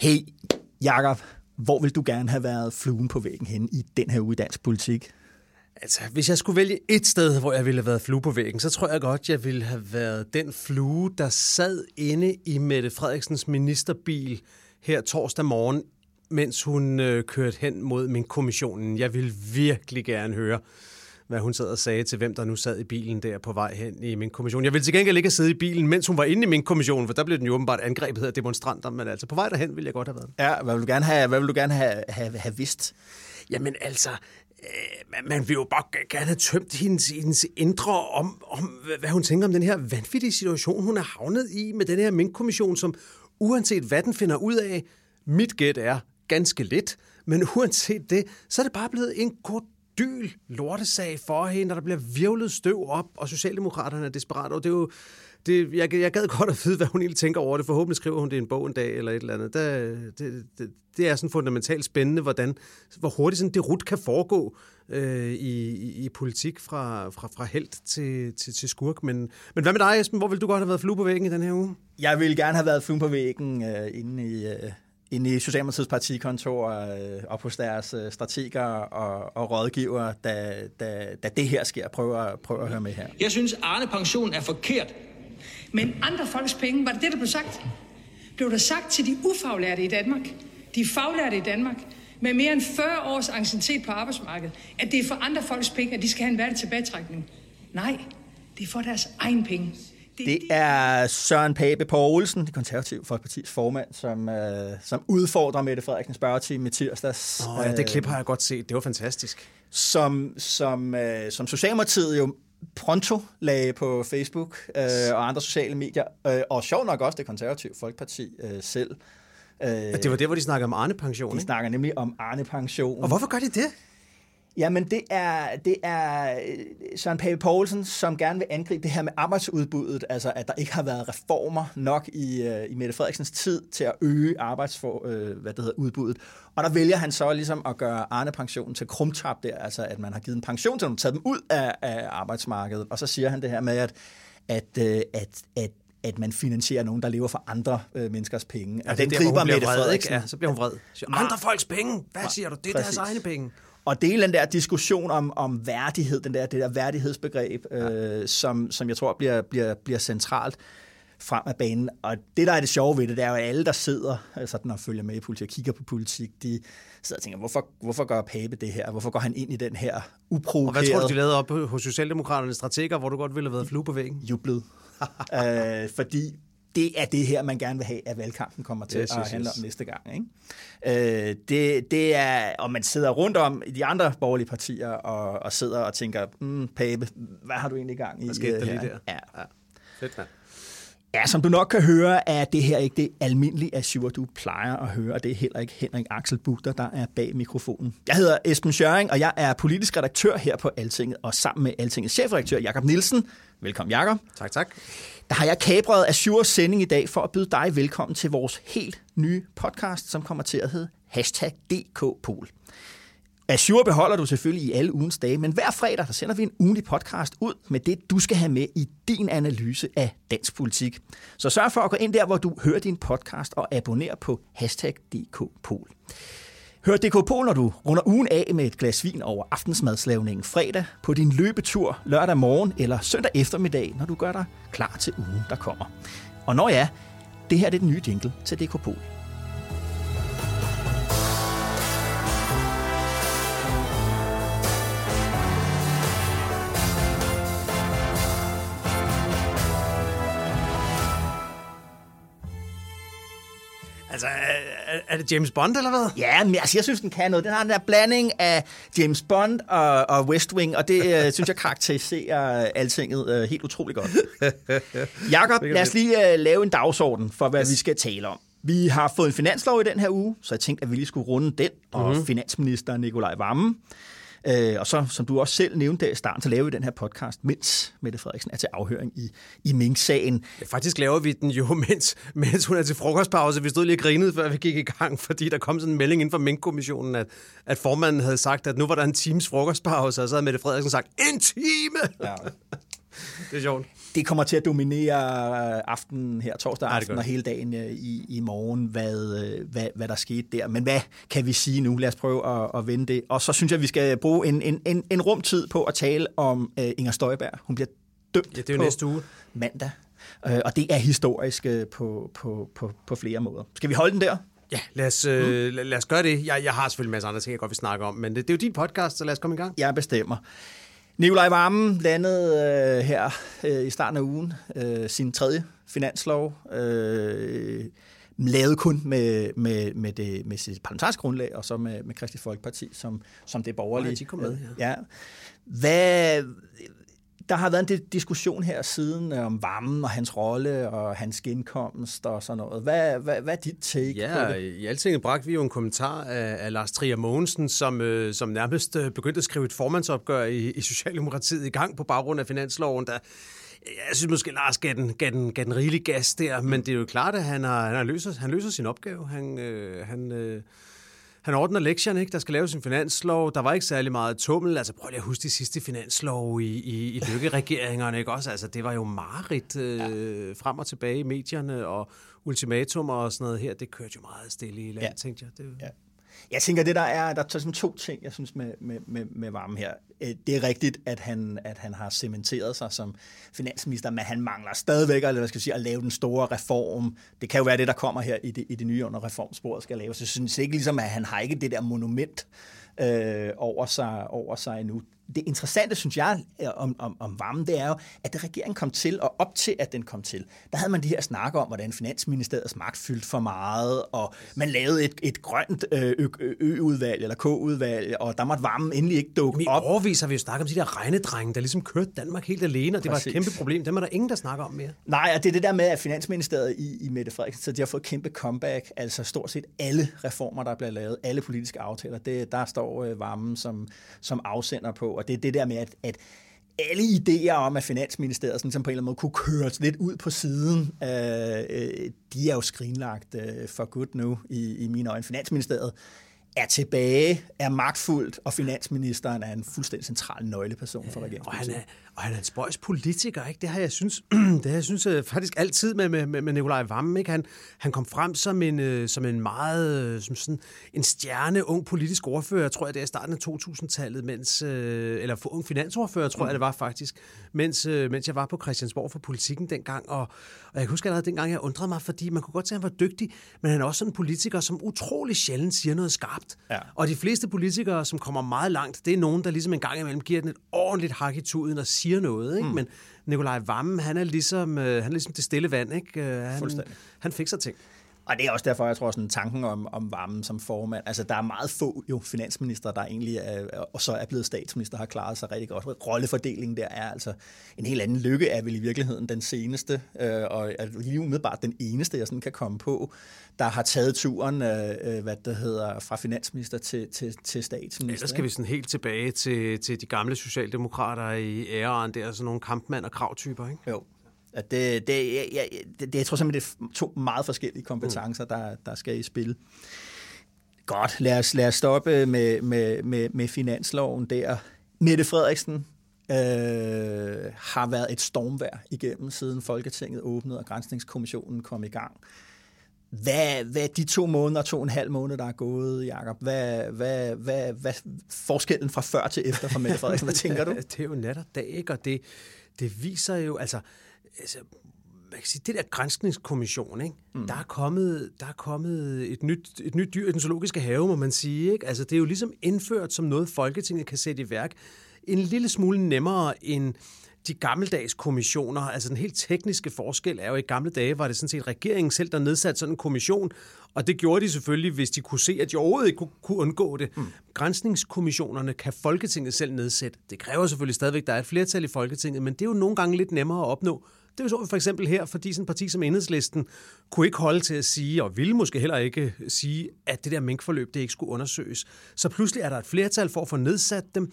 Hey, Jakob, hvor vil du gerne have været fluen på væggen hen i den her uge i dansk politik? Altså, hvis jeg skulle vælge et sted, hvor jeg ville have været flue på væggen, så tror jeg godt, jeg ville have været den flue, der sad inde i Mette Frederiksens ministerbil her torsdag morgen, mens hun øh, kørte hen mod min kommissionen. Jeg ville virkelig gerne høre, hvad hun sad og sagde til hvem, der nu sad i bilen der på vej hen i min kommission. Jeg ville til gengæld ikke have siddet i bilen, mens hun var inde i min kommission, for der blev den jo åbenbart angrebet af demonstranter, men altså på vej derhen ville jeg godt have været. Ja, hvad vil du gerne have, hvad vil du gerne have, have, have vidst? Jamen altså, øh, man vil jo bare gerne have tømt hendes, hendes indre om, om, hvad hun tænker om den her vanvittige situation, hun er havnet i med den her minkkommission, som uanset hvad den finder ud af, mit gæt er ganske lidt, men uanset det, så er det bare blevet en god dyl lortesag for hende, og der bliver virvlet støv op, og Socialdemokraterne er desperat, Og det er jo, det, jeg, jeg gad godt at vide, hvad hun egentlig tænker over det. Forhåbentlig skriver hun det i en bog en dag eller et eller andet. Der, det, det, det er sådan fundamentalt spændende, hvordan, hvor hurtigt sådan det rut kan foregå øh, i, i, i politik fra, fra, fra held til, til, til skurk. Men, men hvad med dig, Esben? Hvor vil du godt have været flue på væggen i den her uge? Jeg ville gerne have været flue på væggen øh, inde i... Øh inde i Socialdemokratiets partikontor øh, og hos deres øh, strateger og, og rådgiver, da, da, da det her sker. Prøv at, prøv at høre med her. Jeg synes, Arne Pension er forkert. Men andre folks penge, var det det, der blev sagt? Blev der sagt til de ufaglærte i Danmark, de faglærte i Danmark, med mere end 40 års anciennitet på arbejdsmarkedet, at det er for andre folks penge, at de skal have en værdig tilbagetrækning? Nej, det er for deres egen penge. Det er Søren Pape Poulsen, det konservative folkepartis formand, som, øh, som udfordrer Mette Frederiksen spørgetime med tirsdags. Åh oh, ja, det klip har jeg godt set. Det var fantastisk. Som, som, øh, som Socialdemokratiet jo pronto lagde på Facebook øh, og andre sociale medier, øh, og sjov nok også det konservative folkeparti øh, selv. Øh, det var der, hvor de snakker om Arne-pension, De snakker nemlig om Arne-pension. Og hvorfor gør de det? Jamen, det er, det er øh, Søren Pape Poulsen, som gerne vil angribe det her med arbejdsudbuddet, altså at der ikke har været reformer nok i, uh, i Mette Frederiksens tid til at øge arbejdsfor, uh, hvad det hedder, udbuddet. Og der vælger han så ligesom at gøre Arne-pensionen til krumtap der, altså at man har givet en pension til dem, taget dem ud af, af arbejdsmarkedet. Og så siger han det her med, at, at, at, at at man finansierer nogen, der lever for andre øh, menneskers penge. Ja, den der, griber Mette Frederiksen. Ja, så bliver hun vred. Siger, andre folks penge? Hvad siger du? Det er Præcis. deres egne penge. Og det er den der diskussion om, om værdighed, den der, det der værdighedsbegreb, ja. øh, som, som jeg tror bliver, bliver, bliver centralt frem af banen. Og det, der er det sjove ved det, det er jo, at alle, der sidder altså, når følger med i politik og kigger på politik, de sidder og tænker, hvorfor, hvorfor gør Pape det her? Hvorfor går han ind i den her uprovokerede... Og hvad tror du, de lavede op hos Socialdemokraterne strateger, hvor du godt ville have været flue på væggen? Jublet. øh, fordi det er det her, man gerne vil have, at valgkampen kommer til yes, at handle yes. om næste gang. Ikke? Øh, det, det er, og man sidder rundt om i de andre borgerlige partier og, og sidder og tænker, mm, Pape, hvad har du egentlig gang i? Hvad skete der lige der? Ja. ja. Fedt, man. Ja, som du nok kan høre, er det her ikke det almindelige Azure, du plejer at høre, og det er heller ikke Henrik Axel Bugter, der er bag mikrofonen. Jeg hedder Esben Schøring, og jeg er politisk redaktør her på Altinget, og sammen med Altingets chefredaktør Jakob Nielsen. Velkommen, Jakob. Tak, tak. Der har jeg kapret Azures sending i dag for at byde dig velkommen til vores helt nye podcast, som kommer til at hedde Hashtag DKPol. Azure beholder du selvfølgelig i alle ugens dage, men hver fredag der sender vi en ugenlig podcast ud med det, du skal have med i din analyse af dansk politik. Så sørg for at gå ind der, hvor du hører din podcast og abonner på hashtag DKPol. Hør DK Pol, når du runder ugen af med et glas vin over aftensmadslavningen fredag, på din løbetur lørdag morgen eller søndag eftermiddag, når du gør dig klar til ugen, der kommer. Og når ja, det her er det nye jingle til DK Pol. Altså, er, er det James Bond, eller hvad? Ja, men altså, jeg synes, den kan noget. Den har den der blanding af James Bond og, og West Wing, og det uh, synes jeg karakteriserer altinget uh, helt utrolig godt. Jakob, lad os lige uh, lave en dagsorden for, hvad yes. vi skal tale om. Vi har fået en finanslov i den her uge, så jeg tænkte, at vi lige skulle runde den, og mm-hmm. finansminister Nikolaj Vammen. Øh, og så, som du også selv nævnte der i starten, så laver vi den her podcast, mens Mette Frederiksen er til afhøring i, i Mink-sagen. Ja, faktisk laver vi den jo, mens, mens hun er til frokostpause. Vi stod lige og grinede, før vi gik i gang, fordi der kom sådan en melding inden for Mink-kommissionen, at, at formanden havde sagt, at nu var der en times frokostpause, og så havde Mette Frederiksen sagt, en time! Ja. det er sjovt det kommer til at dominere øh, aftenen her, torsdag aften og hele dagen øh, i, i morgen, hvad, øh, hvad, hvad der skete der. Men hvad kan vi sige nu? Lad os prøve at, at vende det. Og så synes jeg, vi skal bruge en, en, en, en rumtid på at tale om uh, Inger Støjberg. Hun bliver dømt ja, det er på næste uge. mandag. Uh, og det er historisk uh, på, på, på, på flere måder. Skal vi holde den der? Ja, lad os, mm. øh, lad os gøre det. Jeg, jeg har selvfølgelig en masse andre ting, jeg godt vil snakke om, men det, det er jo din podcast, så lad os komme i gang. Jeg bestemmer. Nikolaj Vammen landede øh, her øh, i starten af ugen øh, sin tredje finanslov. Øh, lavet kun med, med, med, det, med sit parlamentariske grundlag, og så med, med Kristi Folkeparti som, som det borgerlige. Ja, de kom med, ja. ja. Hvad, der har været en diskussion her siden øh, om varmen og hans rolle og hans genkomst og sådan noget. Hvad, hvad, hvad er dit take ja, på det? i alting bragte vi jo en kommentar af, af Lars Trier Mogensen, som, øh, som nærmest øh, begyndte at skrive et formandsopgør i, i Socialdemokratiet i gang på baggrund af finansloven, der jeg synes måske, Lars gav den, gav den, gav den rigelig gas der, men det er jo klart, at han, har, han, har løser, han løser sin opgave. Han, øh, han, øh, han ordner lektierne, ikke? Der skal laves en finanslov. Der var ikke særlig meget tummel. Altså, prøv lige at huske de sidste finanslov i, i, i lykkeregeringerne, ikke også? Altså, det var jo mareridt øh, ja. frem og tilbage i medierne, og ultimatum og sådan noget her. Det kørte jo meget stille i landet, ja. tænkte jeg. Det, ja. Jeg tænker, det der er, der er sådan to ting, jeg synes med, med, med, med Varme her. Øh, det er rigtigt, at han, at han har cementeret sig som finansminister, men han mangler stadigvæk eller hvad skal jeg sige, at lave den store reform. Det kan jo være det, der kommer her i det, i det nye under reformsporet skal laves. Så jeg synes ikke ligesom, at han har ikke det der monument øh, over, sig, over sig endnu det interessante, synes jeg, om, om, om varmen, det er jo, at da regeringen kom til, og op til, at den kom til, der havde man de her snakker om, hvordan Finansministeriets magt fyldte for meget, og man lavede et, et grønt ø-udvalg, eller K-udvalg, og der måtte varmen endelig ikke dukke op. I overvis har vi jo snakket om de der regnedrenge, der ligesom kørte Danmark helt alene, og det Præcis. var et kæmpe problem. Dem er der ingen, der snakker om mere. Nej, og det er det der med, at Finansministeriet i, i Mette Frederiksen, så de har fået kæmpe comeback, altså stort set alle reformer, der bliver lavet, alle politiske aftaler, det, der står øh, varmen som, som afsender på, og det er det der med, at, at alle idéer om, at Finansministeriet sådan, som på en eller anden måde kunne køres lidt ud på siden, øh, øh, de er jo skrinlagt øh, for godt nu i, i mine øjne. Finansministeriet er tilbage, er magtfuldt, og finansministeren er en fuldstændig central nøgleperson for regeringen. Og han er, og han er en spøjs politiker, ikke? Det har jeg synes, det har jeg synes øh, faktisk altid med, med, med Nikolaj Vammen, ikke? Han, han kom frem som en, øh, som en meget, øh, som sådan en stjerne ung politisk ordfører, tror jeg, det er i starten af 2000-tallet, mens, eller for ung finansordfører, tror mm. jeg, det var faktisk, mens, mens jeg var på Christiansborg for politikken dengang, og, og jeg husker allerede dengang, jeg undrede mig, fordi man kunne godt se, at han var dygtig, men han er også sådan en politiker, som utrolig sjældent siger noget skarpt. Ja. Og de fleste politikere, som kommer meget langt, det er nogen, der ligesom en gang imellem giver den et ordentligt hak i tuden og siger siger noget, ikke? Mm. men Nikolaj Vammen, han er, ligesom, øh, han er ligesom det stille vand. Ikke? Øh, han, han fikser ting. Og det er også derfor, jeg tror, sådan tanken om, om varmen som formand, altså der er meget få jo finansminister, der egentlig er, og så er blevet statsminister, har klaret sig rigtig godt. Rollefordelingen der er altså en helt anden lykke, er vel i virkeligheden den seneste, øh, og lige umiddelbart den eneste, jeg sådan kan komme på, der har taget turen, øh, øh hvad det hedder, fra finansminister til, til, til statsminister. Der skal vi sådan helt tilbage til, til de gamle socialdemokrater i æren, der er sådan nogle kampmand- og kravtyper, ikke? Jo. At det, det, jeg, jeg, det, det, jeg tror simpelthen, det er to meget forskellige kompetencer, der, der skal i spil. Godt, lad os, lad os stoppe med, med, med, med finansloven der. Mette Frederiksen øh, har været et stormvær igennem, siden Folketinget åbnede og Grænsningskommissionen kom i gang. Hvad, hvad de to måneder, to og en halv måned, der er gået, Jacob, hvad, hvad, hvad, hvad forskellen fra før til efter for Mette Frederiksen? Hvad tænker du? det er jo nat og dag, ikke? og det, det viser jo, altså altså, man kan sige, det der grænskningskommission, ikke? Mm. Der, er kommet, der er kommet et nyt, et nyt dyr i den zoologiske have, må man sige. Ikke? Altså, det er jo ligesom indført som noget, Folketinget kan sætte i værk en lille smule nemmere end de gammeldags kommissioner, altså den helt tekniske forskel er jo, i gamle dage var det sådan set regeringen selv, der nedsatte sådan en kommission, og det gjorde de selvfølgelig, hvis de kunne se, at de overhovedet ikke kunne undgå det. Mm. Grænsningskommissionerne kan Folketinget selv nedsætte. Det kræver selvfølgelig stadigvæk, at der er et flertal i Folketinget, men det er jo nogle gange lidt nemmere at opnå. Det så vi så for eksempel her, fordi sådan en parti som Enhedslisten kunne ikke holde til at sige, og ville måske heller ikke sige, at det der minkforløb, det ikke skulle undersøges. Så pludselig er der et flertal for at få nedsat dem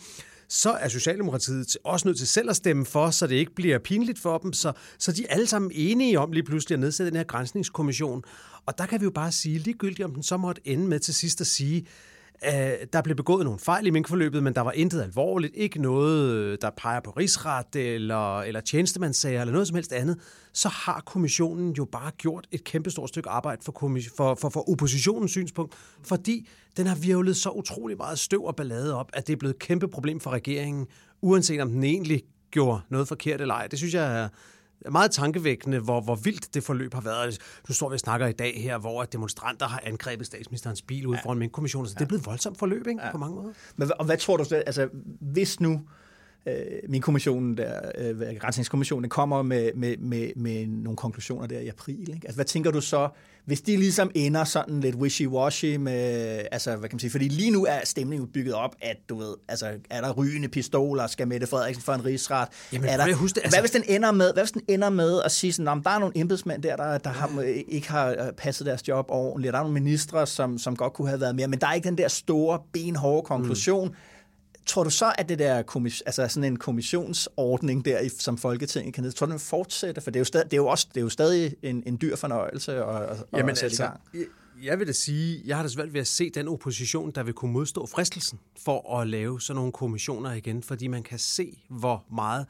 så er Socialdemokratiet også nødt til selv at stemme for, så det ikke bliver pinligt for dem. Så, så de er alle sammen enige om lige pludselig at nedsætte den her grænsningskommission. Og der kan vi jo bare sige, ligegyldigt om den så måtte ende med til sidst at sige, Øh, der blev begået nogle fejl i minkforløbet, men der var intet alvorligt. Ikke noget, øh, der peger på rigsret eller, eller tjenestemandssager eller noget som helst andet. Så har kommissionen jo bare gjort et kæmpestort stykke arbejde for, for, for, for oppositionens synspunkt, fordi den har virvlet så utrolig meget støv og ballade op, at det er blevet et kæmpe problem for regeringen, uanset om den egentlig gjorde noget forkert eller ej. Det synes jeg er, meget tankevækkende, hvor, hvor vildt det forløb har været. Nu står vi og snakker i dag her, hvor demonstranter har angrebet statsministerens bil ud ja. foran minkkommissionen. Så det er blevet voldsomt forløb, ikke? Ja. På mange måder. Men, og hvad tror du, altså, hvis nu øh, min kommission der, øh, kommer med, med, med, med nogle konklusioner der i april. Ikke? Altså, hvad tænker du så, hvis de ligesom ender sådan lidt wishy-washy med, altså, hvad kan man sige, fordi lige nu er stemningen bygget op, at du ved, altså, er der rygende pistoler, skal Mette Frederiksen for en rigsret? Jamen, er der, huske det, altså... hvad, hvis den ender med, hvad hvis den ender med at sige sådan, der er nogle embedsmænd der, der, der har, ikke har øh, passet deres job ordentligt, der er nogle ministre, som, som godt kunne have været mere, men der er ikke den der store, benhårde konklusion, mm Tror du så, at det der altså sådan en kommissionsordning der, som Folketinget kan ned, tror du, den fortsætter? For det er jo stadig, det er jo også, det er jo stadig en, en dyr fornøjelse at, Jamen, at sætte altså, i gang. Jeg, jeg vil da sige, jeg har da svært ved at se den opposition, der vil kunne modstå fristelsen for at lave sådan nogle kommissioner igen, fordi man kan se, hvor meget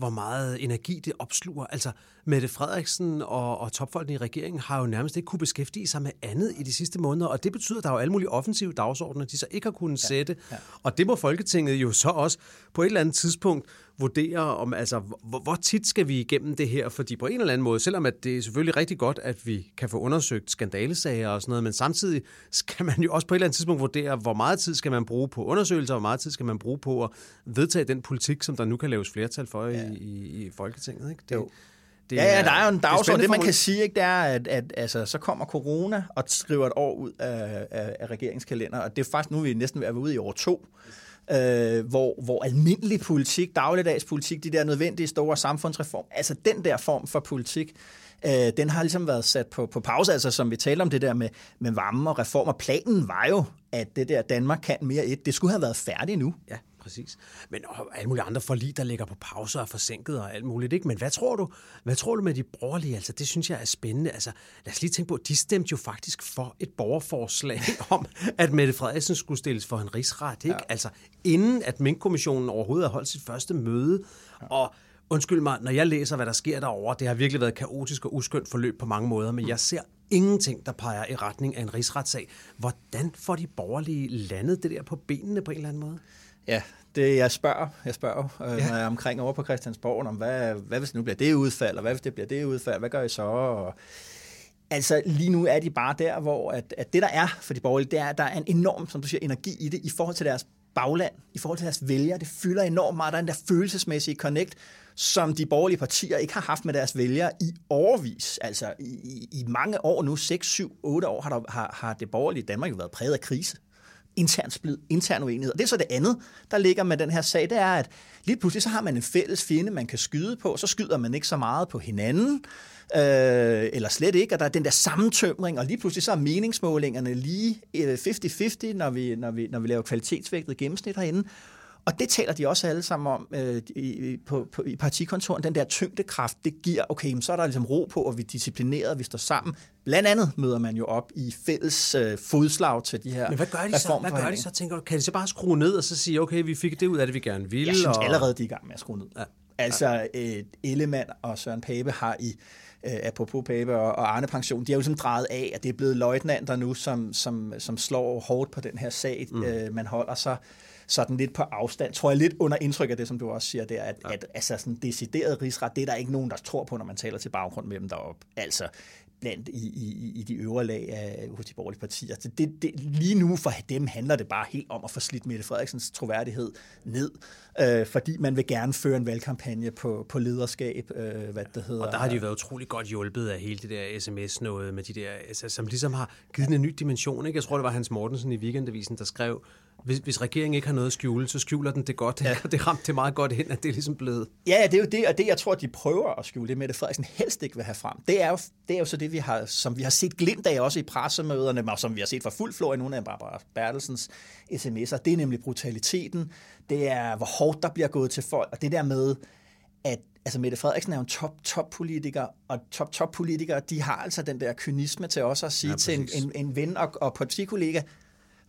hvor meget energi det opsluger. Altså, Mette Frederiksen og, og topfolkene i regeringen har jo nærmest ikke kunne beskæftige sig med andet i de sidste måneder, og det betyder, at der er jo alle mulige offensive dagsordner, de så ikke har kunnet ja. sætte. Ja. Og det må Folketinget jo så også på et eller andet tidspunkt vurdere om, altså, hvor, hvor tit skal vi igennem det her? Fordi på en eller anden måde, selvom at det er selvfølgelig rigtig godt, at vi kan få undersøgt skandalesager og sådan noget, men samtidig skal man jo også på et eller andet tidspunkt vurdere, hvor meget tid skal man bruge på undersøgelser, hvor meget tid skal man bruge på at vedtage den politik, som der nu kan laves flertal for ja. i, i, i Folketinget. Ikke? Det, jo. Det ja, ja, der er jo en dagsorden. Det, det, man kan sige, ikke, det er, at, at altså, så kommer corona og skriver et år ud af, af, af regeringskalender, og det er faktisk nu, vi er næsten ved at være ude i år to øh, hvor, hvor almindelig politik, dagligdags politik, de der nødvendige store samfundsreform, altså den der form for politik, øh, den har ligesom været sat på, på pause, altså som vi taler om det der med, med varme og reformer. Planen var jo, at det der Danmark kan mere et, det skulle have været færdigt nu. Ja præcis. Men og alle mulige andre forlig, der ligger på pause og forsinket og alt muligt. Ikke? Men hvad tror du? Hvad tror du med de borgerlige? Altså, det synes jeg er spændende. Altså, lad os lige tænke på, de stemte jo faktisk for et borgerforslag om, at Mette Frederiksen skulle stilles for en rigsret. Ikke? Ja. Altså, inden at Mink-kommissionen overhovedet har holdt sit første møde. Ja. Og undskyld mig, når jeg læser, hvad der sker derovre, det har virkelig været kaotisk og uskyndt forløb på mange måder, men jeg ser ingenting, der peger i retning af en rigsretssag. Hvordan får de borgerlige landet det der på benene på en eller anden måde? Ja, det jeg spørger, jeg spørger, øh, ja. når jeg er omkring over på Christiansborg, om hvad, hvad hvis det nu bliver det udfald, og hvad hvis det bliver det udfald, hvad gør I så? Og, altså lige nu er de bare der, hvor at, at det der er for de borgerlige, det er, at der er en enorm, som du siger, energi i det, i forhold til deres bagland, i forhold til deres vælgere. Det fylder enormt meget. Der er en der følelsesmæssige connect, som de borgerlige partier ikke har haft med deres vælgere i overvis. Altså i, i, i mange år nu, 6, 7, 8 år, har, der, har, har det borgerlige Danmark jo været præget af krise intern splid, intern uenighed. Og det er så det andet, der ligger med den her sag, det er, at lige pludselig så har man en fælles fjende, man kan skyde på, så skyder man ikke så meget på hinanden, øh, eller slet ikke, og der er den der sammentømring, og lige pludselig så er meningsmålingerne lige øh, 50-50, når vi, når, vi, når vi laver kvalitetsvægtet gennemsnit herinde. Og det taler de også alle sammen om øh, i, på, på, i partikontoren. Den der tyngdekraft, det giver, okay, så er der ligesom ro på, og vi er disciplineret, vi står sammen. Blandt andet møder man jo op i fælles øh, fodslag til de her Men hvad gør de så? Hvad gør de så? Tænker du, kan de så bare skrue ned og så sige, okay, vi fik det ud af det, vi gerne ville? Jeg synes og... allerede, de er i gang med at skrue ned. Ja. Altså, øh, Ellemann og Søren Pape har i øh, apropos Pape og, og Arne Pension, de har jo ligesom drejet af, at det er blevet løjtnanter nu, som, som, som slår hårdt på den her sag. Mm. Øh, man holder sig sådan lidt på afstand, tror jeg lidt under indtryk af det, som du også siger der, at, ja. at altså sådan decideret rigsret, det er der ikke nogen, der tror på, når man taler til baggrund med dem deroppe. Altså, blandt i, i, i de øvre lag af, hos de borgerlige partier. Så det, det, lige nu for dem handler det bare helt om at få slidt Mette Frederiksens troværdighed ned, øh, fordi man vil gerne føre en valgkampagne på, på lederskab, øh, hvad det hedder. Og der har de jo været utrolig godt hjulpet af hele det der sms-noget med de der, altså, som ligesom har givet en ny dimension. Ikke? Jeg tror, det var Hans Mortensen i Weekendavisen, der skrev, hvis, hvis regeringen ikke har noget at skjule, så skjuler den det godt. Ja. det ramte det meget godt ind, at det er ligesom blevet... Ja, det er jo det, og det, jeg tror, de prøver at skjule, det Mette Frederiksen helst ikke vil have frem. Det er jo, det er jo så det, vi har, som vi har set glimt af også i pressemøderne, og som vi har set for fuld flor i nogle af Barbara Bertelsens sms'er. Det er nemlig brutaliteten. Det er, hvor hårdt der bliver gået til folk, og det der med, at altså Mette Frederiksen er jo en top-top-politiker, og top-top-politikere, de har altså den der kynisme til også at sige ja, til en, en, en ven og, og partikollega,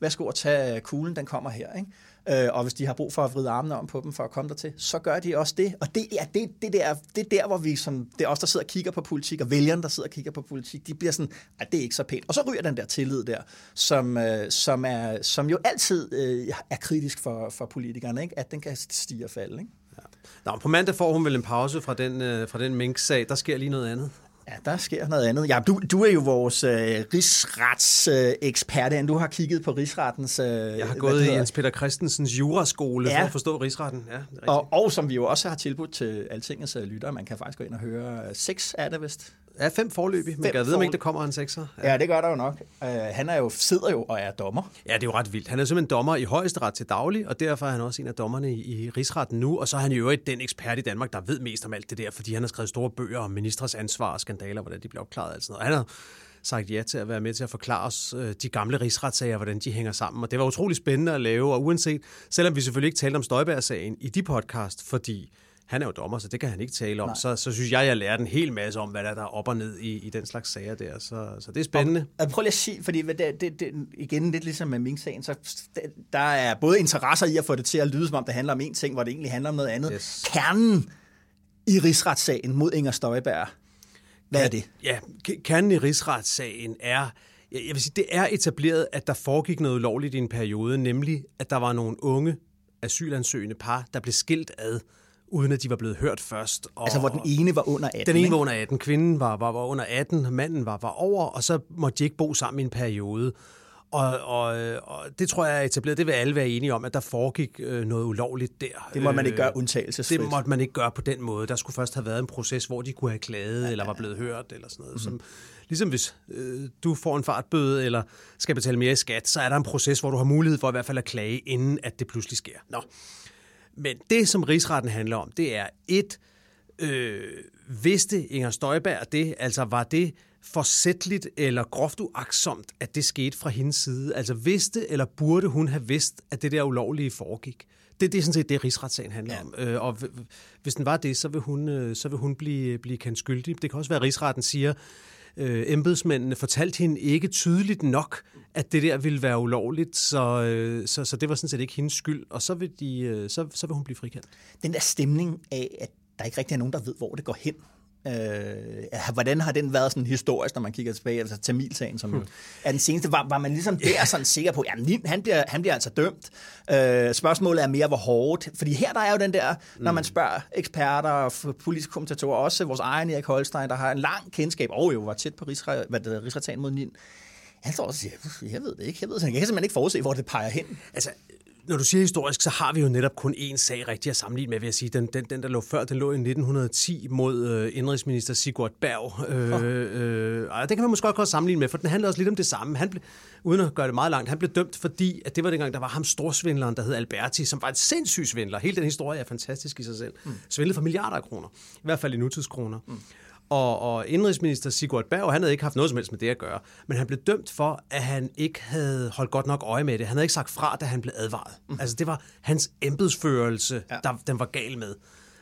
værsgo at tage øh, kuglen, den kommer her. Ikke? Øh, og hvis de har brug for at vride armene om på dem for at komme der til, så gør de også det. Og det er, det, det der, det er der, hvor vi, som, det er os, der sidder og kigger på politik, og vælgerne, der sidder og kigger på politik, de bliver sådan, at det er ikke så pænt. Og så ryger den der tillid der, som, øh, som, er, som jo altid øh, er kritisk for, for politikerne, ikke? at den kan stige og falde. Ikke? Ja. Nå, på mandag får hun vel en pause fra den, øh, fra den mink-sag. Der sker lige noget andet. Ja, der sker noget andet. Ja, du, du er jo vores øh, rigsretsekspert, øh, du har kigget på rigsrettens... Øh, jeg har gået i Jens Peter Christensens juraskole ja. for at forstå rigsretten. Ja, og, og som vi jo også har tilbudt til altingets øh, lyttere, man kan faktisk gå ind og høre øh, seks af det vist. Ja, fem forløbig, men jeg ved om ikke, der kommer en sekser. Ja. ja, det gør der jo nok. Uh, han er jo, sidder jo og er dommer. Ja, det er jo ret vildt. Han er simpelthen dommer i højesteret til daglig, og derfor er han også en af dommerne i, i rigsretten nu. Og så er han jo den ekspert i Danmark, der ved mest om alt det der, fordi han har skrevet store bøger om ministres ansvar og skandaler, hvordan de bliver opklaret og sådan noget. Han har sagt ja til at være med til at forklare os øh, de gamle rigsretssager, hvordan de hænger sammen. Og det var utrolig spændende at lave, og uanset, selvom vi selvfølgelig ikke talte om Støjberg-sagen i de podcast, fordi han er jo dommer, så det kan han ikke tale om. Så, så synes jeg, jeg lærer en hel masse om, hvad der er op og ned i, i den slags sager der. Så, så det er spændende. Og, prøv lige at sige, fordi det, det, det, igen lidt ligesom med Mink-sagen, så der er både interesser i at få det til at lyde, som om det handler om en ting, hvor det egentlig handler om noget andet. Yes. Kernen i rigsretssagen mod Inger Støjberg, hvad er det? Ja, kernen i rigsretssagen er, jeg vil sige, det er etableret, at der foregik noget ulovligt i en periode, nemlig at der var nogle unge asylansøgende par, der blev skilt ad uden at de var blevet hørt først. Og altså hvor den ene var under 18, Den ene ikke? var under 18, kvinden var, var, var under 18, manden var, var over, og så måtte de ikke bo sammen i en periode. Og, og, og det tror jeg er etableret, det vil alle være enige om, at der foregik øh, noget ulovligt der. Det må man ikke gøre undtagelsesfrit. Det måtte man ikke gøre på den måde. Der skulle først have været en proces, hvor de kunne have klaget, ja, eller var blevet hørt, eller sådan noget. Mm-hmm. Som, ligesom hvis øh, du får en fartbøde, eller skal betale mere i skat, så er der en proces, hvor du har mulighed for i hvert fald at klage, inden at det pludselig sker. Nå. Men det, som rigsretten handler om, det er et, øh, vidste Inger Støjberg det, altså var det forsætteligt eller groft uaksomt, at det skete fra hendes side? Altså vidste eller burde hun have vidst, at det der ulovlige foregik? Det, det er sådan set det, rigsretssagen handler ja. om. Øh, og hvis den var det, så vil hun, øh, så vil hun blive, blive kendt skyldig. Det kan også være, at rigsretten siger, øh, embedsmændene fortalte hende ikke tydeligt nok, at det der ville være ulovligt, så, øh, så, så det var sådan set ikke hendes skyld, og så vil, de, øh, så, så vil hun blive frikendt. Den der stemning af, at der ikke rigtig er nogen, der ved, hvor det går hen, Øh, hvordan har den været sådan historisk, når man kigger tilbage, altså Tamilsagen, som hmm. er den seneste, var, var man ligesom der sådan sikker på, at han bliver, han bliver altså dømt. Øh, spørgsmålet er mere, hvor hårdt, fordi her der er jo den der, hmm. når man spørger eksperter og politiske kommentatorer, også vores egen Erik Holstein, der har en lang kendskab, og jo var tæt på rigsretagen mod Nin, han står og siger, jeg ved det ikke, jeg ved det, jeg kan simpelthen ikke forudse, hvor det peger hen. Altså, når du siger historisk, så har vi jo netop kun én sag rigtig at sammenligne med, vil jeg sige. Den, den, den der lå før, den lå i 1910 mod øh, indrigsminister Sigurd Berg. Øh, oh. øh, og det kan man måske godt sammenligne med, for den handler også lidt om det samme. Han blev, uden at gøre det meget langt, han blev dømt, fordi at det var dengang, der var ham storsvindleren, der hed Alberti, som var en sindssyg svindler. Hele den historie er fantastisk i sig selv. Mm. Svindlede for milliarder af kroner. I hvert fald i nutidskroner. Mm. Og, og indrigsminister Sigurd Berg, han havde ikke haft noget som helst med det at gøre. Men han blev dømt for, at han ikke havde holdt godt nok øje med det. Han havde ikke sagt fra, da han blev advaret. Mm. Altså det var hans embedsførelse, ja. der den var gal med.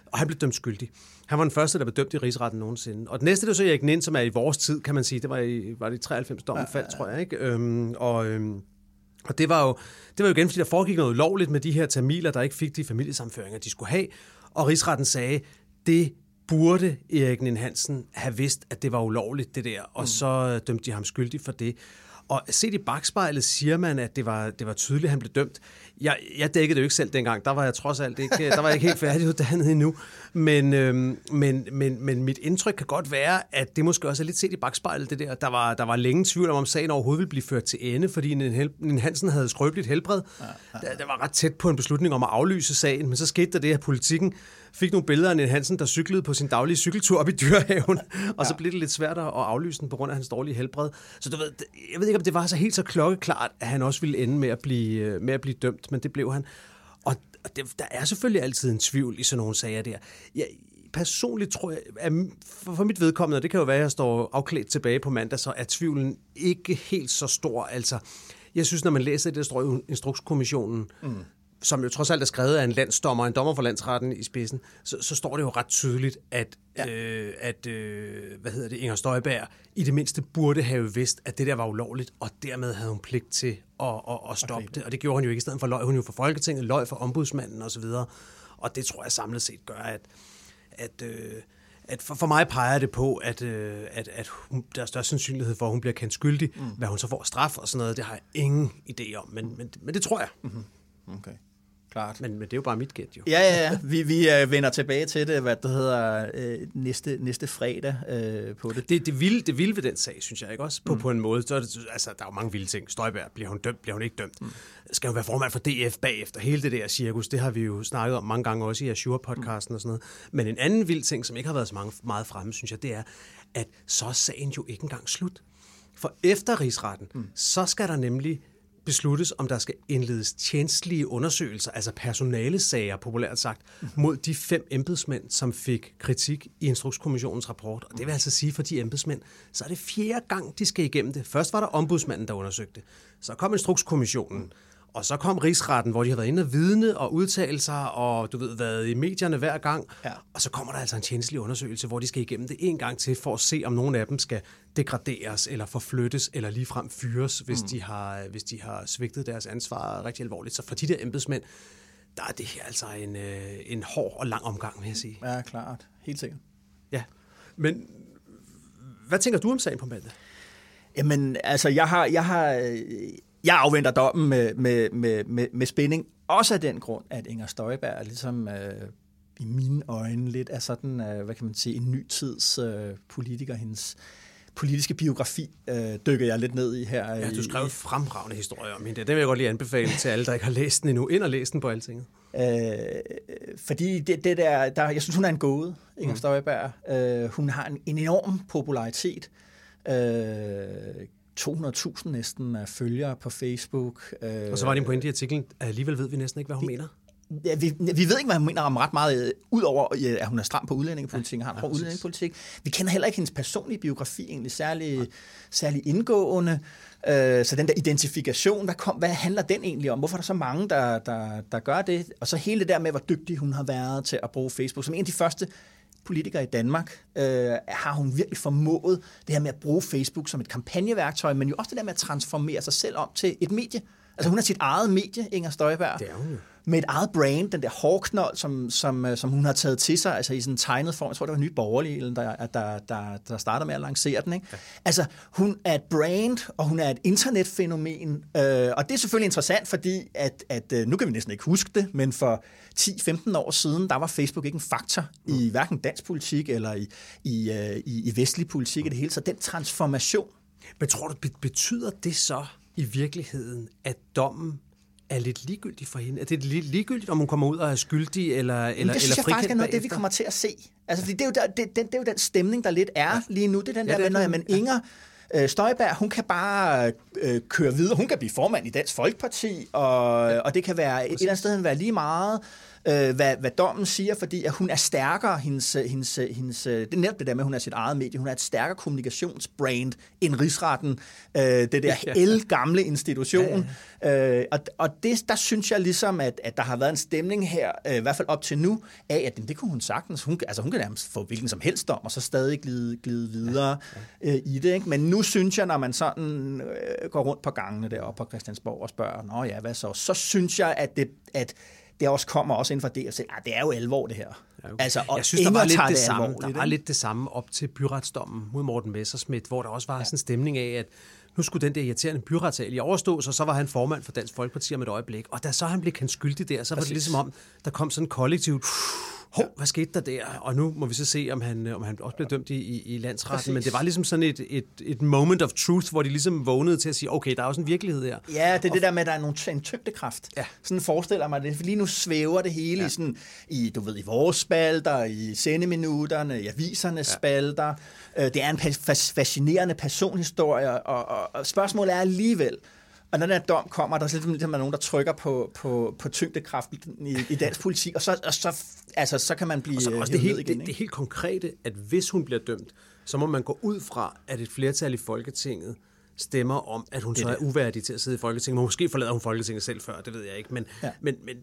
Og han blev dømt skyldig. Han var den første, der blev dømt i rigsretten nogensinde. Og det næste, det var så Erik Nind, som er i vores tid, kan man sige. Det var i, var det i 93 dommen ja, ja, ja. tror jeg. Ikke? Øhm, og, øhm, og det var, jo, det var jo igen, fordi der foregik noget lovligt med de her tamiler, der ikke fik de familiesamføringer, de skulle have. Og rigsretten sagde, det burde Erik Nien Hansen have vidst, at det var ulovligt, det der, og mm. så dømte de ham skyldig for det. Og set i bagspejlet siger man, at det var, det var tydeligt, at han blev dømt. Jeg, jeg dækkede det jo ikke selv dengang. Der var jeg trods alt ikke, der var jeg ikke helt færdiguddannet endnu. Men, øhm, men, men, men mit indtryk kan godt være, at det måske også er lidt set i bagspejlet, det der. Der var, der var længe tvivl om, om sagen overhovedet ville blive ført til ende, fordi en Hansen havde skrøbeligt helbred. Ja, ja. Der, der var ret tæt på en beslutning om at aflyse sagen, men så skete der det, at politikken fik nogle billeder af Niels Hansen, der cyklede på sin daglige cykeltur op i dyrehaven, og så blev det lidt svært at aflyse den på grund af hans dårlige helbred. Så du ved, jeg ved ikke, om det var så helt så klokkeklart, at han også ville ende med at blive, øh, med at blive dømt, men det blev han. Og det, der er selvfølgelig altid en tvivl i sådan nogle sager der. Jeg, personligt tror jeg, at for, for mit vedkommende, og det kan jo være, at jeg står afklædt tilbage på mandag, så er tvivlen ikke helt så stor. Altså, jeg synes, når man læser det, der står i Instrukskommissionen, mm som jo trods alt er skrevet af en landsdommer, en dommer for landsretten i spidsen, så, så står det jo ret tydeligt, at, ja. øh, at øh, hvad hedder det, Inger Støjberg i det mindste burde have vidst, at det der var ulovligt, og dermed havde hun pligt til at, at, at stoppe okay. det. Og det gjorde hun jo ikke. I stedet for løg hun jo for Folketinget, løg for ombudsmanden osv. Og det tror jeg samlet set gør, at, at øh, at for, for mig peger det på, at, øh, at, at hun, der er størst sandsynlighed for, at hun bliver kendt skyldig. Mm. Hvad hun så får straf og sådan noget, det har jeg ingen idé om, men, men, men det tror jeg. Mm-hmm. Okay. Klart. Men, men det er jo bare mit gæt, jo. Ja, ja, ja. Vi, vi uh, vender tilbage til det, hvad det hedder, uh, næste, næste fredag uh, på det. Det, det, vilde, det vilde ved den sag, synes jeg ikke også, på, mm. på en måde. Så er det, altså, der er jo mange vilde ting. Støjberg, bliver hun dømt, bliver hun ikke dømt? Mm. Skal hun være formand for DF bagefter? Hele det der cirkus, det har vi jo snakket om mange gange også i Azure-podcasten mm. og sådan noget. Men en anden vild ting, som ikke har været så mange, meget fremme, synes jeg, det er, at så er sagen jo ikke engang slut. For efter rigsretten, mm. så skal der nemlig besluttes, om der skal indledes tjenestlige undersøgelser, altså personalesager, populært sagt, mod de fem embedsmænd, som fik kritik i Instrukskommissionens rapport. Og det vil altså sige for de embedsmænd, så er det fjerde gang, de skal igennem det. Først var der ombudsmanden, der undersøgte. Så kom Instrukskommissionen. Og så kom rigsretten, hvor de har været inde og vidne og udtale sig, og du ved, været i medierne hver gang. Ja. Og så kommer der altså en tjenestelig undersøgelse, hvor de skal igennem det en gang til, for at se, om nogen af dem skal degraderes, eller forflyttes, eller ligefrem fyres, hvis, mm. de har, hvis de har svigtet deres ansvar rigtig alvorligt. Så for de der embedsmænd, der er det her altså en, øh, en hård og lang omgang, vil jeg sige. Ja, klart. Helt sikkert. Ja. Men hvad tænker du om sagen på mandag? Jamen, altså, jeg har, jeg har jeg afventer dommen med, med, med, med, med spænding. Også af den grund, at Inger Støjberg er ligesom øh, i mine øjne lidt af sådan, øh, hvad kan man sige, en ny tids øh, politiker. Hendes politiske biografi øh, dykker jeg lidt ned i her. Ja, du skrev i, fremragende historie om hende. Det vil jeg godt lige anbefale til alle, der ikke har læst den endnu. Ind og læs den på altinget. Øh, fordi det, det der, der, jeg synes, hun er en gåde, Inger mm. Støjberg. Øh, hun har en, en enorm popularitet. Øh, 200.000 næsten af følgere på Facebook. Og så var det en pointe i artiklen, at alligevel ved vi næsten ikke, hvad hun det, mener. Ja, vi, vi ved ikke, hvad hun mener om ret meget, øh, udover at hun er stram på udlændingepolitik, ja, har en ja, udlændingepolitik. Vi kender heller ikke hendes personlige biografi egentlig særlig, ja. særlig indgående. Øh, så den der identifikation, hvad, kom, hvad handler den egentlig om? Hvorfor er der så mange, der, der, der gør det? Og så hele det der med, hvor dygtig hun har været til at bruge Facebook. Som en af de første politiker i Danmark, øh, har hun virkelig formået det her med at bruge Facebook som et kampagneværktøj, men jo også det der med at transformere sig selv om til et medie. Altså hun er sit eget medie, Inger Støjberg. Det er hun jo med et eget brand, den der hårknold, som, som, øh, som hun har taget til sig, altså i sådan en tegnet form. Jeg tror, det var Ny Borgerlige, der, der, der, der starter med at lancere den. Ikke? Ja. Altså, hun er et brand, og hun er et internetfænomen, øh, og det er selvfølgelig interessant, fordi at, at, øh, nu kan vi næsten ikke huske det, men for 10-15 år siden, der var Facebook ikke en faktor mm. i hverken dansk politik eller i, i, øh, i, i vestlig politik mm. i det hele. Så den transformation. Men tror du, betyder det så i virkeligheden, at dommen er lidt ligegyldig for hende? Er det lidt ligegyldigt, om hun kommer ud og er skyldig eller, eller, det synes eller jeg faktisk er noget af det, vi kommer til at se. Altså, fordi det er, jo der, det, det, det er jo den stemning, der lidt er ja. lige nu. Det er den ja, der, det, når man Inger øh, Støjberg, hun kan bare øh, køre videre. Hun kan blive formand i Dansk Folkeparti, og, ja. og det kan være et, et eller andet sted være lige meget øh, hvad, hvad dommen siger, fordi at hun er stærkere, hendes, hendes, hendes, det er netop det der med, at hun er sit eget medie, hun er et stærkere kommunikationsbrand end rigsretten, øh, det der gamle institution. Ja, ja. Øh, og og det, der synes jeg ligesom, at, at der har været en stemning her, øh, i hvert fald op til nu, af, at det kunne hun sagtens. Hun, altså hun kan nærmest få hvilken som helst dom, og så stadig glide, glide videre ja, ja. Øh, i det. Ikke? Men nu synes jeg, når man sådan øh, går rundt på gangene deroppe på Christiansborg og spørger, nå ja, hvad så? Så synes jeg, at det, at det også kommer også inden for det, og siger, det er jo alvor det her. Altså, og jeg synes, der var, lidt det, det samme, der var lidt det samme op til byretsdommen mod Morten Messersmith, hvor der også var ja. sådan en stemning af, at nu skulle den der irriterende byretssal i overstås, og så var han formand for Dansk Folkeparti om et øjeblik. Og da så han blev kendt skyldig der, så var det ligesom om, der kom sådan kollektivt, hov, hvad skete der der? Og nu må vi så se, om han, om han også blev dømt i, i, i landsretten. Præcis. Men det var ligesom sådan et, et, et moment of truth, hvor de ligesom vågnede til at sige, okay, der er også en virkelighed her. Ja, det er det der med, at der er nogle, en tyngdekraft. Ja. Sådan forestiller jeg mig det. For lige nu svæver det hele ja. i, sådan, i, du ved, i vores spalter, i sendeminutterne, i avisernes ja. spalter. Øh, Det er en fa- fas- fascinerende personhistorie, og, og, og spørgsmålet er alligevel, og når den her dom kommer, der er sådan ligesom nogen, der trykker på, på, på tyngdekraften i, i dansk politik, og så, og så, altså, så kan man blive Og så også hævet det helt, igen. det, det helt konkrete, at hvis hun bliver dømt, så må man gå ud fra, at et flertal i Folketinget stemmer om, at hun så er uværdig til at sidde i Folketinget. Måske forlader hun Folketinget selv før, det ved jeg ikke. Men, Ja. men, men,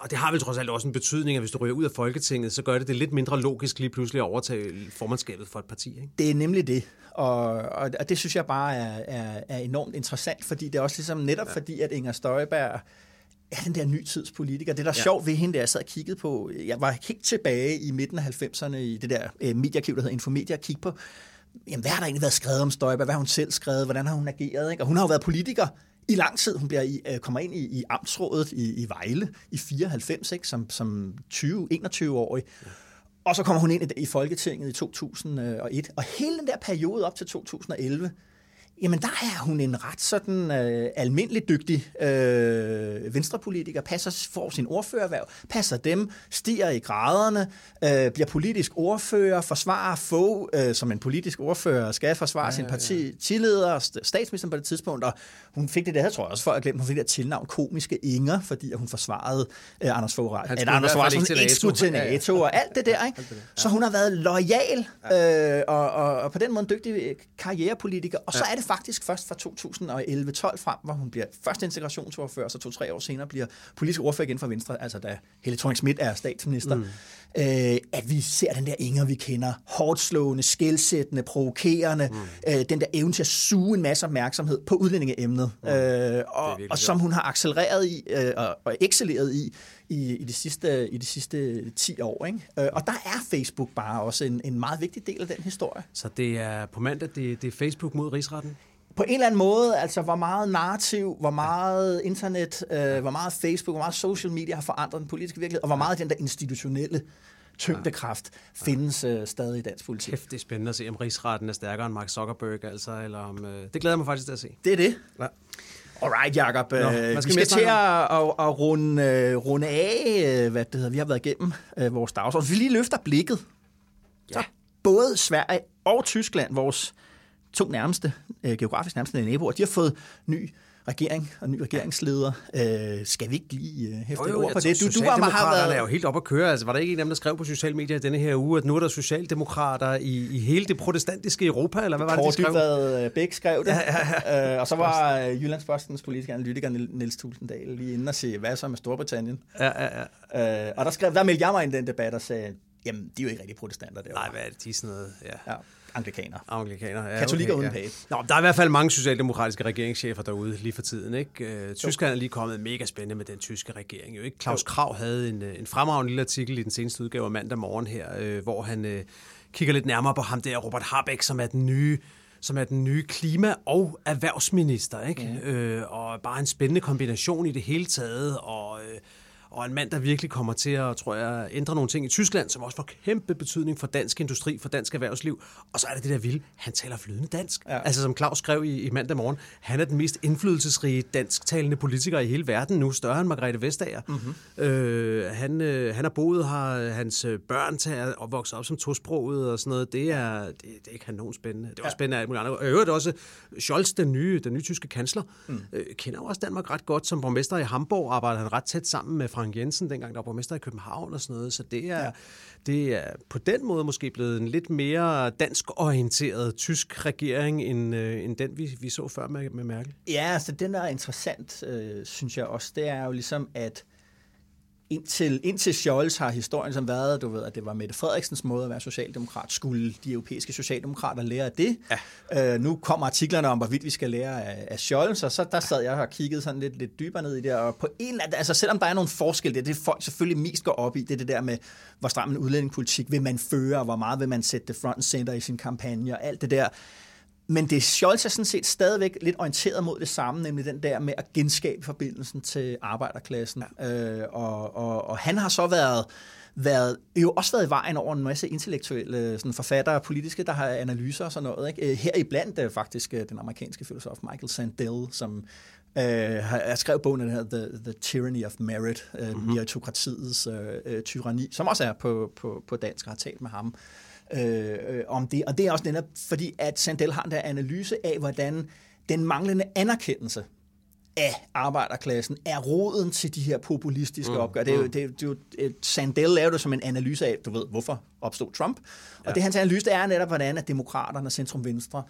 og det har vel trods alt også en betydning, at hvis du ryger ud af Folketinget, så gør det det lidt mindre logisk lige pludselig at overtage formandskabet for et parti. Ikke? Det er nemlig det, og, og, og det synes jeg bare er, er, er enormt interessant, fordi det er også ligesom netop ja. fordi, at Inger Støjberg er den der nytidspolitiker. Det, der er ja. sjovt ved hende, da jeg sad og kiggede på, jeg var helt tilbage i midten af 90'erne i det der øh, mediearkiv, der hedder Infomedia, og kigge på, jamen, hvad har der egentlig været skrevet om Støjberg? Hvad har hun selv skrevet? Hvordan har hun ageret? Ikke? Og hun har jo været politiker i lang tid. Hun bliver i, øh, kommer ind i, i amtsrådet i, i Vejle i 94, ikke? som, som 20-21-årig. Og så kommer hun ind i, i Folketinget i 2001. Øh, og hele den der periode op til 2011, jamen der er hun en ret sådan øh, almindelig dygtig øh, venstrepolitiker, passer, får sin ordførerværv, passer dem, stiger i graderne, øh, bliver politisk ordfører, forsvarer få, øh, som en politisk ordfører skal forsvare ja, sin partileder, st- statsministeren på det tidspunkt, og hun fik det der, jeg tror også, for at glemme, hun fik det der tilnavn komiske Inger, fordi at hun forsvarede øh, Anders Fogh Han at Anders Fogh fald ikke skulle til NATO. Ja, ja. Og alt det der. Ikke? Så hun har været lojal øh, og, og, og på den måde en dygtig øh, karrierepolitiker. Og så er det faktisk først fra 2011-12 frem, hvor hun bliver først integrationsordfører, og så to-tre år senere bliver politisk ordfører igen for Venstre, altså da Helle thorning Schmidt er statsminister, mm. øh, at vi ser den der Inger, vi kender, hårdt slående, skældsættende, provokerende, mm. øh, den der evne til at suge en masse opmærksomhed på udlændingeemnet, mm. øh, og, og som hun har accelereret i øh, og, og excelleret i i, i, de sidste, i de sidste 10 år. Ikke? Øh, og der er Facebook bare også en, en meget vigtig del af den historie. Så det er på mandag, det, det er Facebook mod rigsretten? På en eller anden måde, altså hvor meget narrativ, hvor meget internet, øh, hvor meget Facebook, hvor meget social media har forandret den politiske virkelighed, og hvor meget den der institutionelle tyngdekraft findes øh, stadig i dansk politik. Kæft, det er spændende at se, om rigsretten er stærkere end Mark Zuckerberg, altså, eller om... Øh, det glæder jeg mig faktisk til at se. Det er det. Ja. Alright, Jacob. Nå, hvad vi skal skal vi til snakke at, at, at runde, øh, runde af, øh, hvad det hedder. Vi har været igennem øh, vores dagsorden. Vi lige løfter blikket. Så både Sverige og Tyskland, vores to nærmeste, øh, geografisk nærmeste naboer, de har fået ny regering og ny regeringsleder. Øh, skal vi ikke lige øh, hæfte Jo, ord på det? Du, Du, var, har Socialdemokraterne er været... jo helt op at køre. Altså, var der ikke en af dem, der skrev på sociale medier denne her uge, at nu er der socialdemokrater i, i hele det protestantiske Europa, eller hvad var det, de Kåre skrev? Dybvad øh, Bæk skrev det. Ja, ja, ja. Øh, og så var øh, Jyllandspostens politiske analytiker Niels Tulsendal lige inde og sige, hvad så med Storbritannien? Ja, ja, ja. Øh, og der, skrev, der meldte jeg mig ind i den debat og sagde, jamen, de er jo ikke rigtig protestanter derovre. Nej, hvad er det? De er sådan noget... Ja. Ja, anglikaner. Anglikaner. Ja, Katolikker okay, uden ja. pæbe. Nå, der er i hvert fald mange socialdemokratiske regeringschefer derude lige for tiden. Ikke? Øh, Tyskland er lige kommet mega spændende med den tyske regering. Jo, ikke? Claus Krav havde en, øh, en fremragende lille artikel i den seneste udgave af mandag morgen her, øh, hvor han øh, kigger lidt nærmere på ham der, Robert Habeck, som er den nye som er den nye klima- og erhvervsminister. Ikke? Mm. Øh, og bare en spændende kombination i det hele taget, og, øh, og en mand, der virkelig kommer til at, tror jeg, ændre nogle ting i Tyskland, som også får kæmpe betydning for dansk industri, for dansk erhvervsliv. Og så er det det der vilde, han taler flydende dansk. Ja. Altså som Claus skrev i, i mandag morgen, han er den mest indflydelsesrige dansktalende politiker i hele verden nu, større end Margrethe Vestager. Mm-hmm. Øh, han, øh, han har boet her, hans øh, børn tager og vokset op som tosproget og sådan noget. Det er, det, det er kanon spændende. Det er også ja. spændende af andet. Og i øvrigt også Scholz, den nye, den nye tyske kansler, mm. øh, kender jo også Danmark ret godt. Som borgmester i Hamburg arbejder han ret tæt sammen med Frank Jensen, dengang der var borgmester i København og sådan noget. Så det er, ja. det er på den måde måske blevet en lidt mere dansk-orienteret tysk regering, end, øh, end den, vi, vi så før med, med Merkel. Ja, altså den der er interessant, øh, synes jeg også, det er jo ligesom, at indtil, indtil Scholz har historien som været, du ved, at det var Mette Frederiksens måde at være socialdemokrat. Skulle de europæiske socialdemokrater lære af det? Ja. Øh, nu kommer artiklerne om, hvorvidt vi skal lære af, af Scholz, og så der sad jeg og kiggede sådan lidt, lidt dybere ned i det, og på en altså selvom der er nogle forskelle, det er det folk selvfølgelig mest går op i, det er det der med, hvor stram en udlændingepolitik vil man føre, og hvor meget vil man sætte det front center i sin kampagne, og alt det der. Men det Scholz er sådan set stadigvæk lidt orienteret mod det samme, nemlig den der med at genskabe forbindelsen til arbejderklassen. Ja. Øh, og, og, og han har så været været, jo også været i vejen over en masse intellektuelle sådan forfattere og politiske, der har analyser og sådan noget. Ikke? Her i blandt øh, faktisk øh, den amerikanske filosof Michael Sandel, som øh, har skrevet bogen den her The, The Tyranny of Merit, øh, mm-hmm. meritokratiets øh, tyranni, som også er på, på, på dansk, og har talt med ham øh, øh, om det. Og det er også netop fordi, at Sandel har en der analyse af, hvordan den manglende anerkendelse af arbejderklassen er roden til de her populistiske mm, opgør. Det er jo, mm. det er, det er jo, Sandel lavede det som en analyse af, du ved, hvorfor opstod Trump. Og ja. det hans analyse, det er netop, hvordan at demokraterne, centrum-venstre,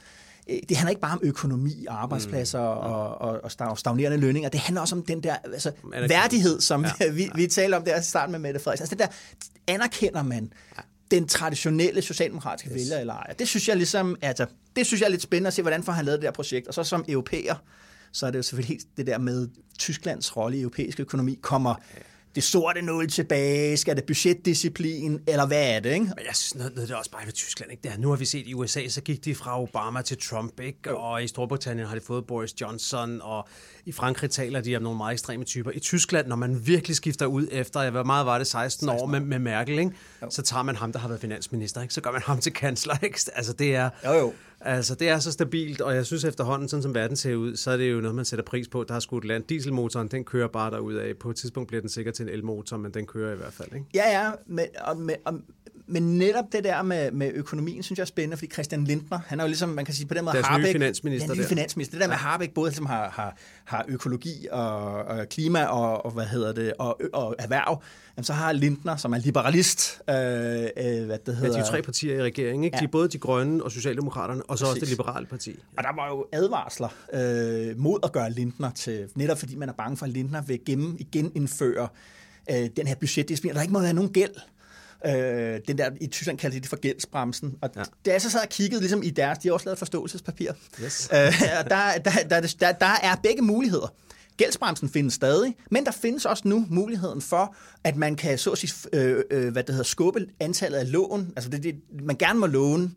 øh, det handler ikke bare om økonomi, arbejdspladser mm, mm. og, og, og stagnerende lønninger. Det handler også om den der altså, værdighed, som ja, vi, vi taler om der i starten med Mette Frederiksen. Altså det der, anerkender man den traditionelle socialdemokratiske yes. vælger eller ej. Det synes jeg ligesom, altså, det synes jeg er lidt spændende at se, hvordan får han lavet det der projekt. Og så som europæer, så er det jo selvfølgelig det der med Tysklands rolle i europæisk økonomi kommer det sorte nul tilbage? Skal det budgetdisciplin? Eller hvad er det? Ikke? Men jeg synes, noget, noget det er også bare ved Tyskland. Ikke? Det er, nu har vi set i USA, så gik de fra Obama til Trump. Ikke? Og i Storbritannien har de fået Boris Johnson. Og i Frankrig taler de om nogle meget ekstreme typer. I Tyskland, når man virkelig skifter ud efter, hvor meget var det, 16, 16 år med, med Merkel, ikke? så tager man ham, der har været finansminister. Ikke? Så gør man ham til kansler. Ikke? Altså, det er... Jo, jo. Altså, det er så stabilt, og jeg synes efterhånden, sådan som verden ser ud, så er det jo noget, man sætter pris på. Der er skudt land. Dieselmotoren, den kører bare derud af. På et tidspunkt bliver den sikkert til en elmotor, men den kører i hvert fald, ikke? Ja, ja, men, og, men, og, men netop det der med, med økonomien, synes jeg er spændende, fordi Christian Lindner, han er jo ligesom, man kan sige på den måde, Deres Harbeck, nye finansminister. Ja, nye finansminister. Det der med Harbeck, både ligesom har, har, har økologi og, og klima og, og, hvad hedder det, og, og erhverv, jamen, så har Lindner, som er liberalist, øh, øh, hvad det hedder. Ja, de tre partier i regeringen, ikke? Ja. De er både de grønne og Socialdemokraterne, og så Præcis. også det liberale parti. Og der var jo advarsler øh, mod at gøre Lindner til, netop fordi man er bange for, at Lindner vil gennem, igen indføre øh, den her budgetdisciplin. Der ikke må være nogen gæld. Øh, den der, I Tyskland kalder de det for gældsbremsen. Og ja. det er så sad og kigget ligesom i deres, de har også lavet forståelsespapir. Yes. Øh, og der, der, der, der, der er begge muligheder. Gældsbremsen findes stadig, men der findes også nu muligheden for, at man kan så at sige, øh, øh, hvad det hedder, skubbe antallet af lån. Altså det, det, man gerne må låne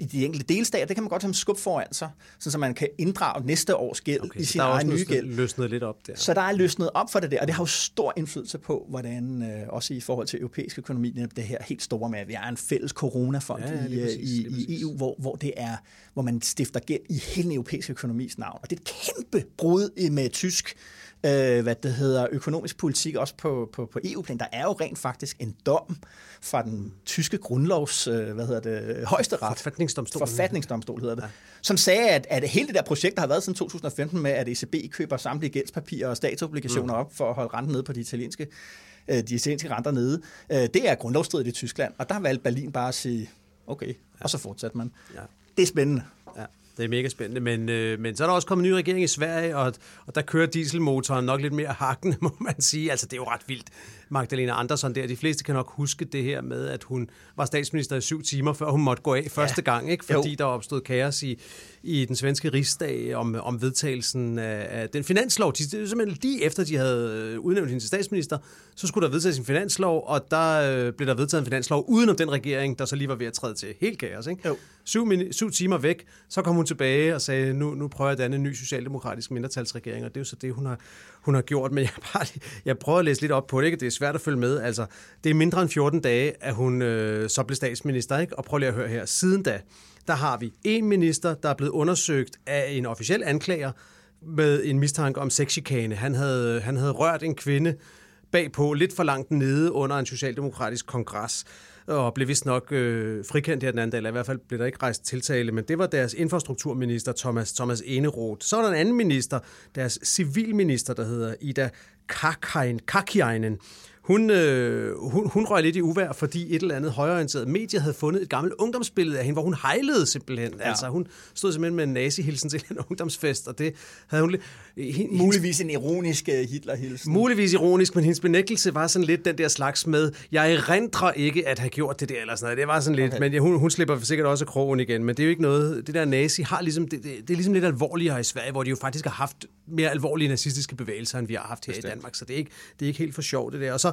i de enkelte delstater, det kan man godt have en skub foran sig, så man kan inddrage næste års gæld okay, i sin egen nye gæld. løsnet lidt op der. Så der er løsnet op for det der, og det har jo stor indflydelse på, hvordan øh, også i forhold til europæisk økonomi, det her helt store med, at vi er en fælles coronafond ja, ja, i, præcis, i, i EU, hvor, hvor det er, hvor man stifter gæld i hele den europæiske økonomis navn. Og det er et kæmpe brud med tysk øh, hvad det hedder, økonomisk politik, også på, på, på EU-plan. Der er jo rent faktisk en dom fra den tyske grundlovs, øh, hvad hedder det, højeste ret. Forfatningsdomstol. Forfatningsdomstol hedder det. Ja. Som sagde, at, at hele det der projekt, der har været siden 2015 med, at ECB køber samtlige gældspapirer og statsobligationer mm. op for at holde renten nede på de italienske, øh, de italienske renter nede, øh, det er grundlovsstridigt i Tyskland. Og der valgte Berlin bare at sige, okay, ja. og så fortsatte man. Ja. Det er spændende. Ja. Det er mega spændende, men, øh, men så er der også kommet en ny regering i Sverige, og, og der kører dieselmotoren nok lidt mere hakkende, må man sige. Altså, det er jo ret vildt. Magdalena Andersson der, de fleste kan nok huske det her med, at hun var statsminister i syv timer, før hun måtte gå af første ja. gang, ikke? fordi jo. der opstod kaos i, i den svenske rigsdag om, om vedtagelsen af, af den finanslov. De, det er simpelthen lige efter, de havde øh, udnævnt hende til statsminister, så skulle der vedtages en finanslov, og der øh, blev der vedtaget en finanslov uden om den regering, der så lige var ved at træde til. Helt kaos, ikke? Jo. Syv, syv timer væk, så kom hun tilbage og sagde, nu, nu prøver jeg at danne en ny socialdemokratisk mindretalsregering, og det er jo så det, hun har, hun har gjort. Men jeg, bare, jeg prøver at læse lidt op på det, ikke? det er svært at følge med. Altså, det er mindre end 14 dage, at hun øh, så blev statsminister, ikke? og prøv lige at høre her. Siden da, der har vi en minister, der er blevet undersøgt af en officiel anklager med en mistanke om sexchikane. Han havde, han havde rørt en kvinde bagpå, lidt for langt nede under en socialdemokratisk kongres og blev vist nok øh, frikendt her den anden dag, eller i hvert fald blev der ikke rejst tiltale, men det var deres infrastrukturminister, Thomas, Thomas Eneroth. Så var der en anden minister, deres civilminister, der hedder Ida Kakainen hun, øh, hun, hun røg lidt i uvær, fordi et eller andet højorienteret medie havde fundet et gammelt ungdomsbillede af hende, hvor hun hejlede simpelthen. Ja. Altså, hun stod simpelthen med en nazi-hilsen til en ungdomsfest, og det havde hun... Hende, muligvis en ironisk øh, Hitler-hilsen. Muligvis ironisk, men hendes benægtelse var sådan lidt den der slags med, jeg erindrer ikke at have gjort det der, eller sådan noget. Det var sådan lidt, okay. men ja, hun, hun slipper sikkert også krogen igen, men det er jo ikke noget... Det der nazi har ligesom... Det, det, det er ligesom lidt alvorligere i Sverige, hvor de jo faktisk har haft mere alvorlige nazistiske bevægelser, end vi har haft her Bestemt. i Danmark, så det er, ikke, det er ikke helt for sjovt det der. Og så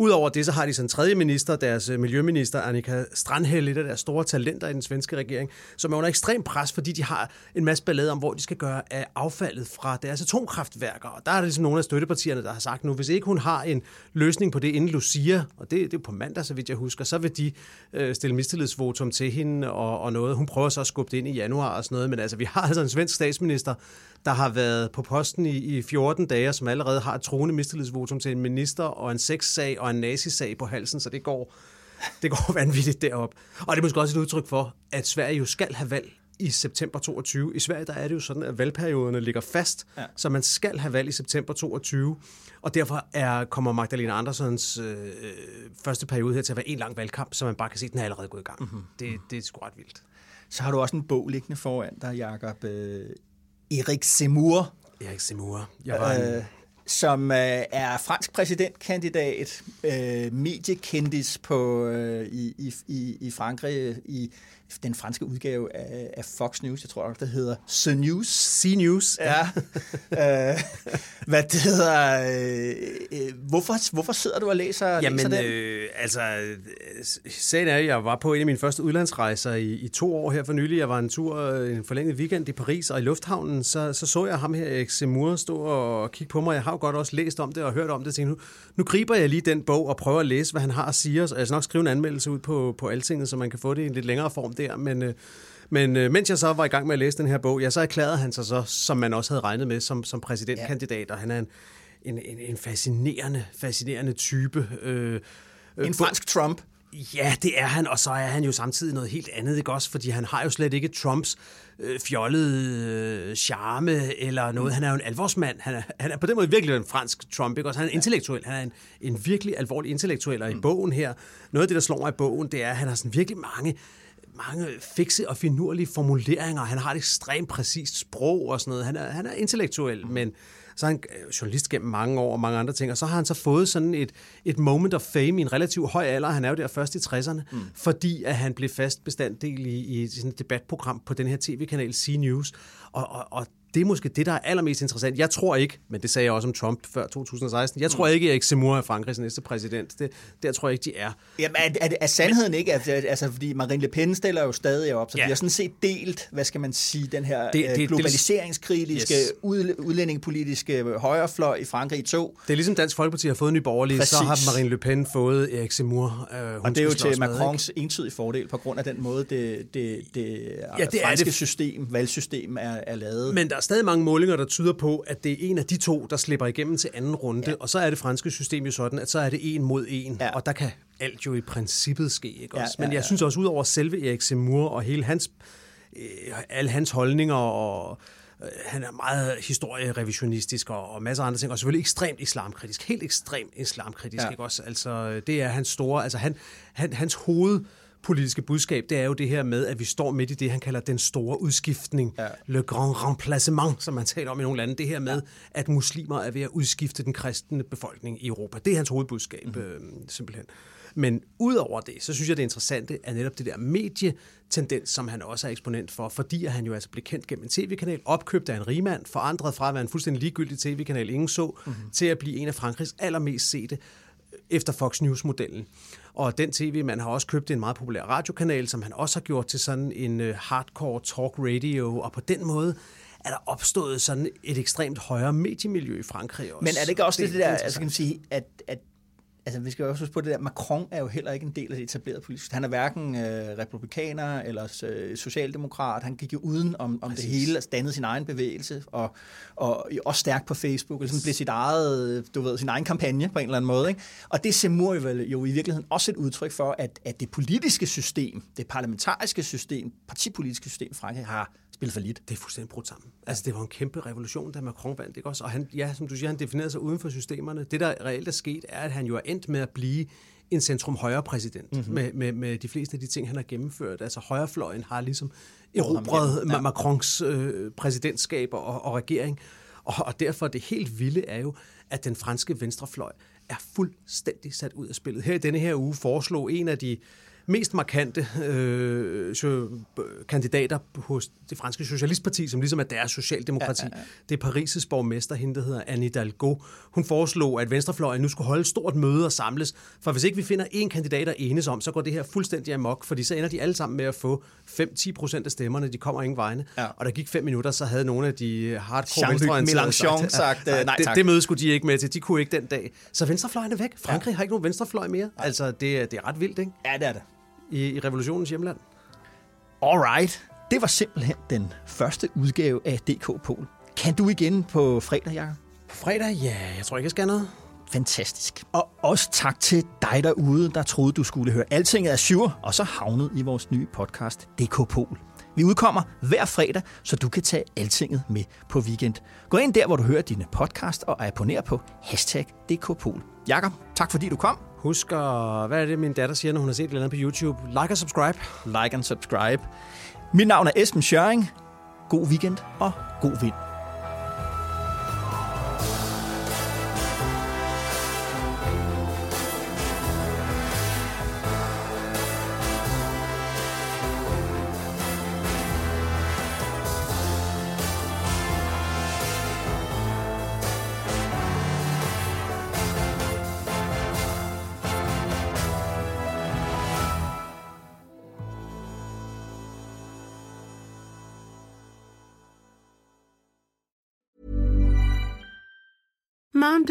Udover det, så har de sådan en tredje minister, deres øh, miljøminister, Annika Strandhæl, et af deres store talenter i den svenske regering, som er under ekstrem pres, fordi de har en masse ballade om, hvor de skal gøre af affaldet fra deres atomkraftværker. Og der er det ligesom nogle af støttepartierne, der har sagt nu, hvis ikke hun har en løsning på det inden Lucia, og det, det er på mandag, så vidt jeg husker, så vil de øh, stille mistillidsvotum til hende og, og noget. Hun prøver så at skubbe det ind i januar og sådan noget, men altså, vi har altså en svensk statsminister, der har været på posten i, i 14 dage, som allerede har et troende mistillidsvotum til en minister og en sexsag og en nazisag på halsen, så det går, det går vanvittigt derop. Og det er måske også et udtryk for, at Sverige jo skal have valg i september 22. I Sverige der er det jo sådan, at valgperioderne ligger fast, ja. så man skal have valg i september 22. Og derfor er, kommer Magdalena Andersens øh, første periode her til at være en lang valgkamp, så man bare kan se, at den er allerede gået i gang. Mm-hmm. Det, det er sgu ret vildt. Så har du også en bog liggende foran dig, Jacob. Øh, Erik Zemmour. Erik Zemmour. Jeg var en som øh, er fransk præsidentkandidat, øh, mediekendis på, øh, i, i, i Frankrig i den franske udgave af, af Fox News, jeg tror nok, det hedder The News. C-News. Ja. øh, hvad det hedder... Øh, øh, hvorfor, hvorfor sidder du og læser, Jamen, læser den? Øh, altså, sagen er, at jeg var på en af mine første udlandsrejser i, i to år her for nylig. Jeg var en tur, en forlænget weekend i Paris, og i lufthavnen, så, så så jeg ham her, Erik Zemmour, stå og kigge på mig. Jeg har jo godt også læst om det og hørt om det. Tænkte, nu, nu griber jeg lige den bog og prøver at læse, hvad han har at sige. Og jeg skal nok skrive en anmeldelse ud på, på Altinget, så man kan få det i en lidt længere form der. Men, øh, men øh, mens jeg så var i gang med at læse den her bog, ja, så erklærede han sig så, som man også havde regnet med, som, som præsidentkandidat. Ja. Og han er en, en, en, en fascinerende, fascinerende type. Øh, øh en fransk Trump. Ja, det er han, og så er han jo samtidig noget helt andet, ikke også? Fordi han har jo slet ikke Trumps øh, fjollede øh, charme eller noget. Han er jo en alvorsmand. Han er, han er på den måde virkelig en fransk Trump, ikke også? Han er intellektuel. Han er en, en virkelig alvorlig intellektuel, og i mm. bogen her, noget af det, der slår mig i bogen, det er, at han har sådan virkelig mange mange fikse og finurlige formuleringer. Han har et ekstremt præcist sprog og sådan noget. Han er, han er intellektuel, mm. men så er han øh, journalist gennem mange år og mange andre ting, og så har han så fået sådan et, et moment of fame i en relativt høj alder. Han er jo der først i 60'erne, mm. fordi at han blev fast bestanddel i, i sådan et debatprogram på den her tv-kanal C-News. Og, og, og det er måske det, der er allermest interessant. Jeg tror ikke, men det sagde jeg også om Trump før 2016, jeg tror mm. ikke, at Erik Zemmour er Frankrigs næste præsident. Det, der tror jeg ikke, de er. Jamen, er, er, er sandheden ikke, at, altså, fordi Marine Le Pen stiller jo stadig op, så ja. de har sådan set delt, hvad skal man sige, den her det, det, globaliseringskritiske, yes. ud, udlændingepolitiske højrefløj i Frankrig i to. Det er ligesom Dansk Folkeparti har fået ny borgerlige, Præcis. så har Marine Le Pen fået Erik Zemmour. Øh, og det er jo til Macrons med, entydige fordel, på grund af den måde, det, det, det, ja, det franske det. system, valgsystem er, er lavet. Men der er stadig mange målinger, der tyder på, at det er en af de to, der slipper igennem til anden runde. Ja. Og så er det franske system jo sådan, at så er det en mod en. Ja. Og der kan alt jo i princippet ske. Ikke også? Ja, ja, Men jeg synes også, ud over selve Erik Zemmour og hele hans, øh, alle hans holdninger og øh, han er meget historierevisionistisk og, og masser af andre ting, og selvfølgelig ekstremt islamkritisk, helt ekstremt islamkritisk, ja. ikke også? Altså, det er hans store, altså han, han, hans hoved, politiske budskab, det er jo det her med, at vi står midt i det, han kalder den store udskiftning. Ja. Le grand remplacement, som man taler om i nogle lande. Det her med, ja. at muslimer er ved at udskifte den kristne befolkning i Europa. Det er hans hovedbudskab, mm-hmm. øh, simpelthen. Men udover det, så synes jeg, det interessante er netop det der medietendens, som han også er eksponent for, fordi han jo altså blev kendt gennem en tv-kanal, opkøbt af en rigmand, forandret fra at være en fuldstændig ligegyldig tv-kanal, ingen så, mm-hmm. til at blive en af Frankrigs allermest sete efter Fox News-modellen. Og den tv, man har også købt en meget populær radiokanal, som han også har gjort til sådan en uh, hardcore talk radio, og på den måde er der opstået sådan et ekstremt højere mediemiljø i Frankrig også. Men er det ikke også det, det, det der, altså kan man sige, at, at altså vi skal jo også huske på det der, Macron er jo heller ikke en del af det etablerede politik. Han er hverken øh, republikaner eller øh, socialdemokrat. Han gik jo uden om, om det hele, altså dannede sin egen bevægelse, og, og også stærk på Facebook, og ligesom blev sit eget, du ved, sin egen kampagne på en eller anden måde. Ikke? Og det Seymour jo, jo i virkeligheden også et udtryk for, at, at det politiske system, det parlamentariske system, partipolitiske system i Frankrig har spille for lidt. Det er fuldstændig brudt sammen. Altså, det var en kæmpe revolution, da Macron vandt, ikke også? Og han, ja, som du siger, han definerede sig uden for systemerne. Det, der reelt er sket, er, at han jo er endt med at blive en centrum-højre præsident mm-hmm. med, med, med de fleste af de ting, han har gennemført. Altså højrefløjen har ligesom erobret ja. Macrons øh, præsidentskab og, og regering. Og, og derfor det helt vilde er jo, at den franske venstrefløj er fuldstændig sat ud af spillet. Her i denne her uge foreslog en af de mest markante øh, kandidater hos det franske socialistparti, som ligesom er deres socialdemokrati. Ja, ja, ja. Det er Paris' borgmester, hende der hedder Anne Hidalgo. Hun foreslog, at Venstrefløjen nu skulle holde et stort møde og samles, for hvis ikke vi finder en kandidat at enes om, så går det her fuldstændig amok, fordi så ender de alle sammen med at få 5-10 procent af stemmerne, de kommer ingen vegne. Ja. Og der gik fem minutter, så havde nogle af de hardcore venstreorienterede sagt, sagt uh, nej tak. Det, det møde skulle de ikke med til, de kunne ikke den dag. Så venstrefløjen er væk. Frankrig ja. har ikke nogen venstrefløj mere. Altså, det, det er ret vildt, ikke? Ja, det er det i, i revolutionens hjemland. Alright. Det var simpelthen den første udgave af DK Pol. Kan du igen på fredag, Jacob? På fredag? Ja, jeg tror ikke, jeg skal noget. Fantastisk. Og også tak til dig derude, der troede, du skulle høre Alting af Sure, og så havnet i vores nye podcast DK Pol. Vi udkommer hver fredag, så du kan tage Altinget med på weekend. Gå ind der, hvor du hører dine podcast, og abonner på hashtag DKPol. Jakob, tak fordi du kom. Husk at, hvad er det, min datter siger, når hun har set et eller andet på YouTube? Like og subscribe. Like and subscribe. Mit navn er Esben Schøring. God weekend og god vind.